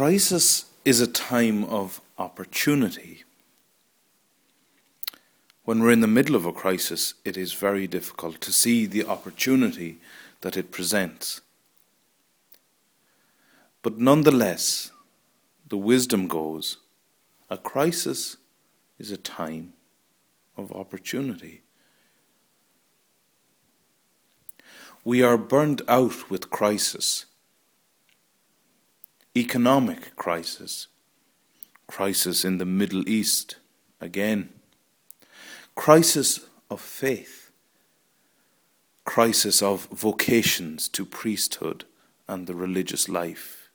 crisis is a time of opportunity. When we're in the middle of a crisis, it is very difficult to see the opportunity that it presents. But nonetheless, the wisdom goes a crisis is a time of opportunity. We are burned out with crisis economic crisis, crisis in the Middle East again, crisis of faith, crisis of vocations to priesthood and the religious life,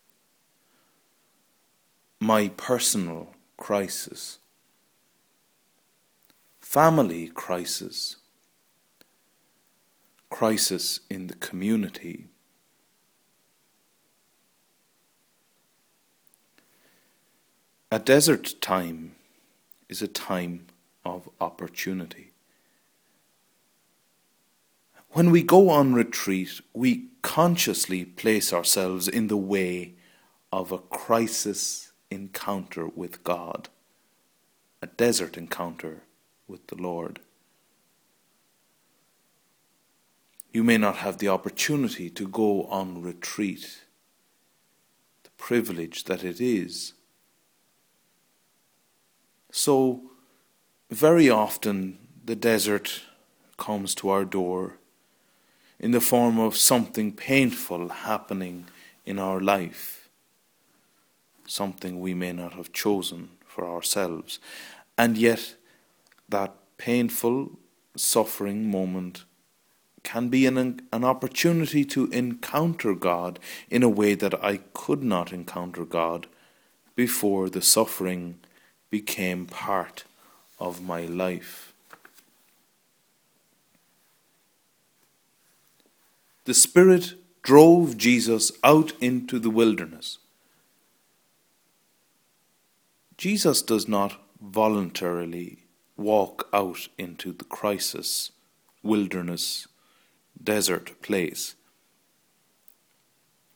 my personal crisis, family crisis, crisis in the community A desert time is a time of opportunity. When we go on retreat, we consciously place ourselves in the way of a crisis encounter with God, a desert encounter with the Lord. You may not have the opportunity to go on retreat, the privilege that it is so, very often the desert comes to our door in the form of something painful happening in our life, something we may not have chosen for ourselves. And yet, that painful, suffering moment can be an, an opportunity to encounter God in a way that I could not encounter God before the suffering became part of my life. The Spirit drove Jesus out into the wilderness. Jesus does not voluntarily walk out into the crisis, wilderness, desert place.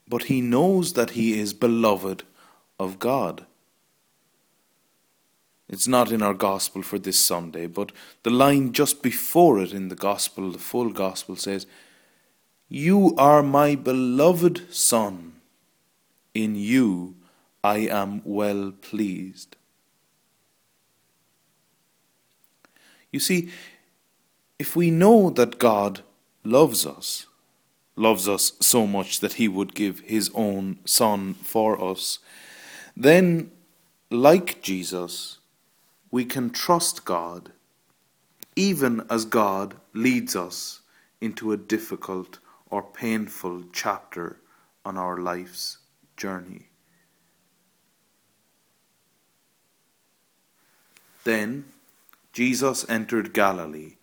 But he knows that he is beloved of God. It's not in our gospel for this Sunday, but the line just before it in the gospel, the full gospel says, You are my beloved Son. In you I am well pleased. You see, if we know that God loves us, loves us so much that he would give his own Son for us, then, like Jesus, we can trust God even as God leads us into a difficult or painful chapter on our life's journey. Then Jesus entered Galilee,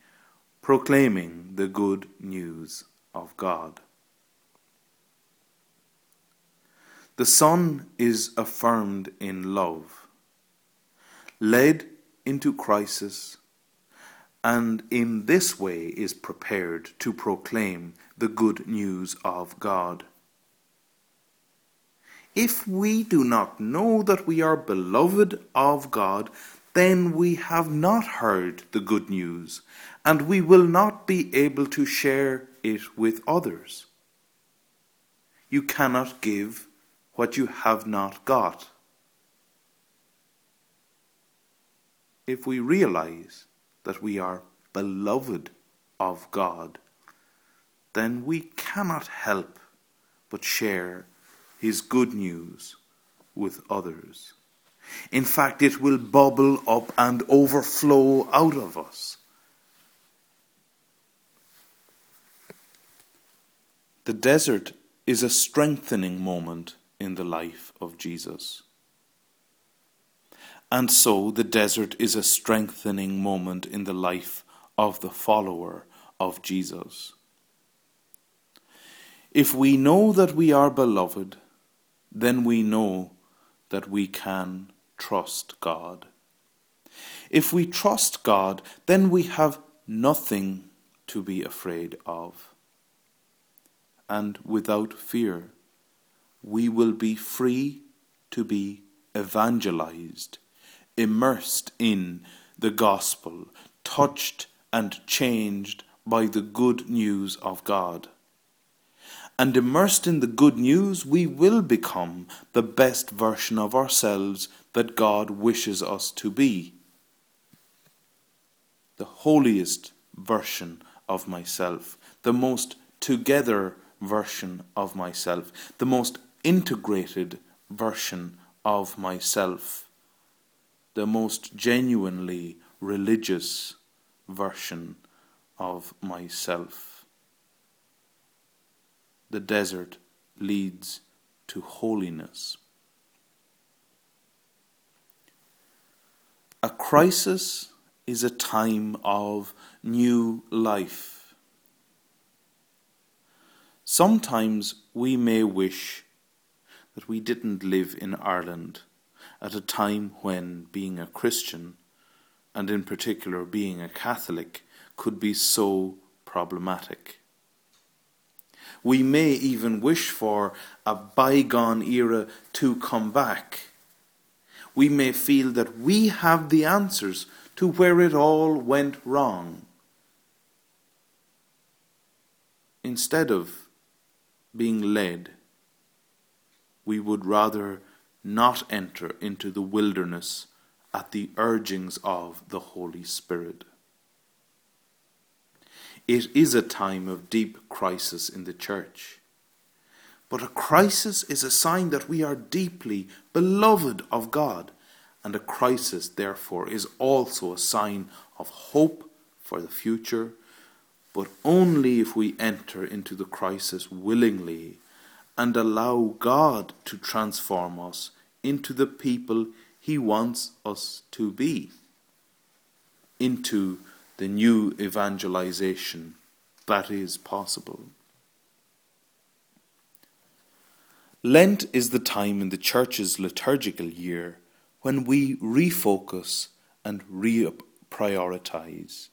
proclaiming the good news of God. The Son is affirmed in love, led into crisis, and in this way is prepared to proclaim the good news of God. If we do not know that we are beloved of God, then we have not heard the good news, and we will not be able to share it with others. You cannot give what you have not got. If we realize that we are beloved of God, then we cannot help but share His good news with others. In fact, it will bubble up and overflow out of us. The desert is a strengthening moment in the life of Jesus. And so the desert is a strengthening moment in the life of the follower of Jesus. If we know that we are beloved, then we know that we can trust God. If we trust God, then we have nothing to be afraid of. And without fear, we will be free to be evangelized, immersed in the gospel, touched and changed by the good news of God. And immersed in the good news, we will become the best version of ourselves that God wishes us to be. The holiest version of myself, the most together version of myself, the most integrated version of myself, the most genuinely religious version of myself. The desert leads to holiness. A crisis is a time of new life. Sometimes we may wish that we didn't live in Ireland at a time when being a Christian, and in particular being a Catholic, could be so problematic. We may even wish for a bygone era to come back. We may feel that we have the answers to where it all went wrong. Instead of being led, we would rather not enter into the wilderness at the urgings of the Holy Spirit. It is a time of deep crisis in the church. But a crisis is a sign that we are deeply beloved of God, and a crisis, therefore, is also a sign of hope for the future, but only if we enter into the crisis willingly and allow God to transform us into the people He wants us to be, into the new evangelization that is possible. Lent is the time in the Church's liturgical year when we refocus and reprioritize.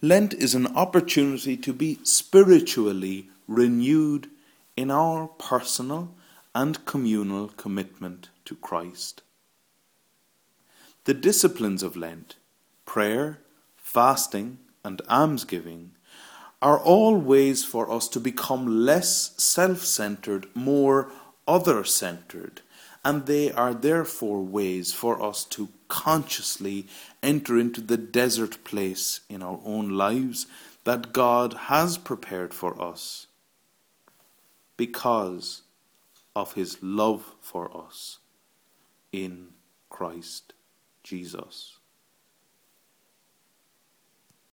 Lent is an opportunity to be spiritually renewed in our personal and communal commitment to Christ. The disciplines of Lent prayer, fasting, and almsgiving are all ways for us to become less self centered, more other centered, and they are therefore ways for us to consciously enter into the desert place in our own lives that God has prepared for us because of his love for us in Christ Jesus.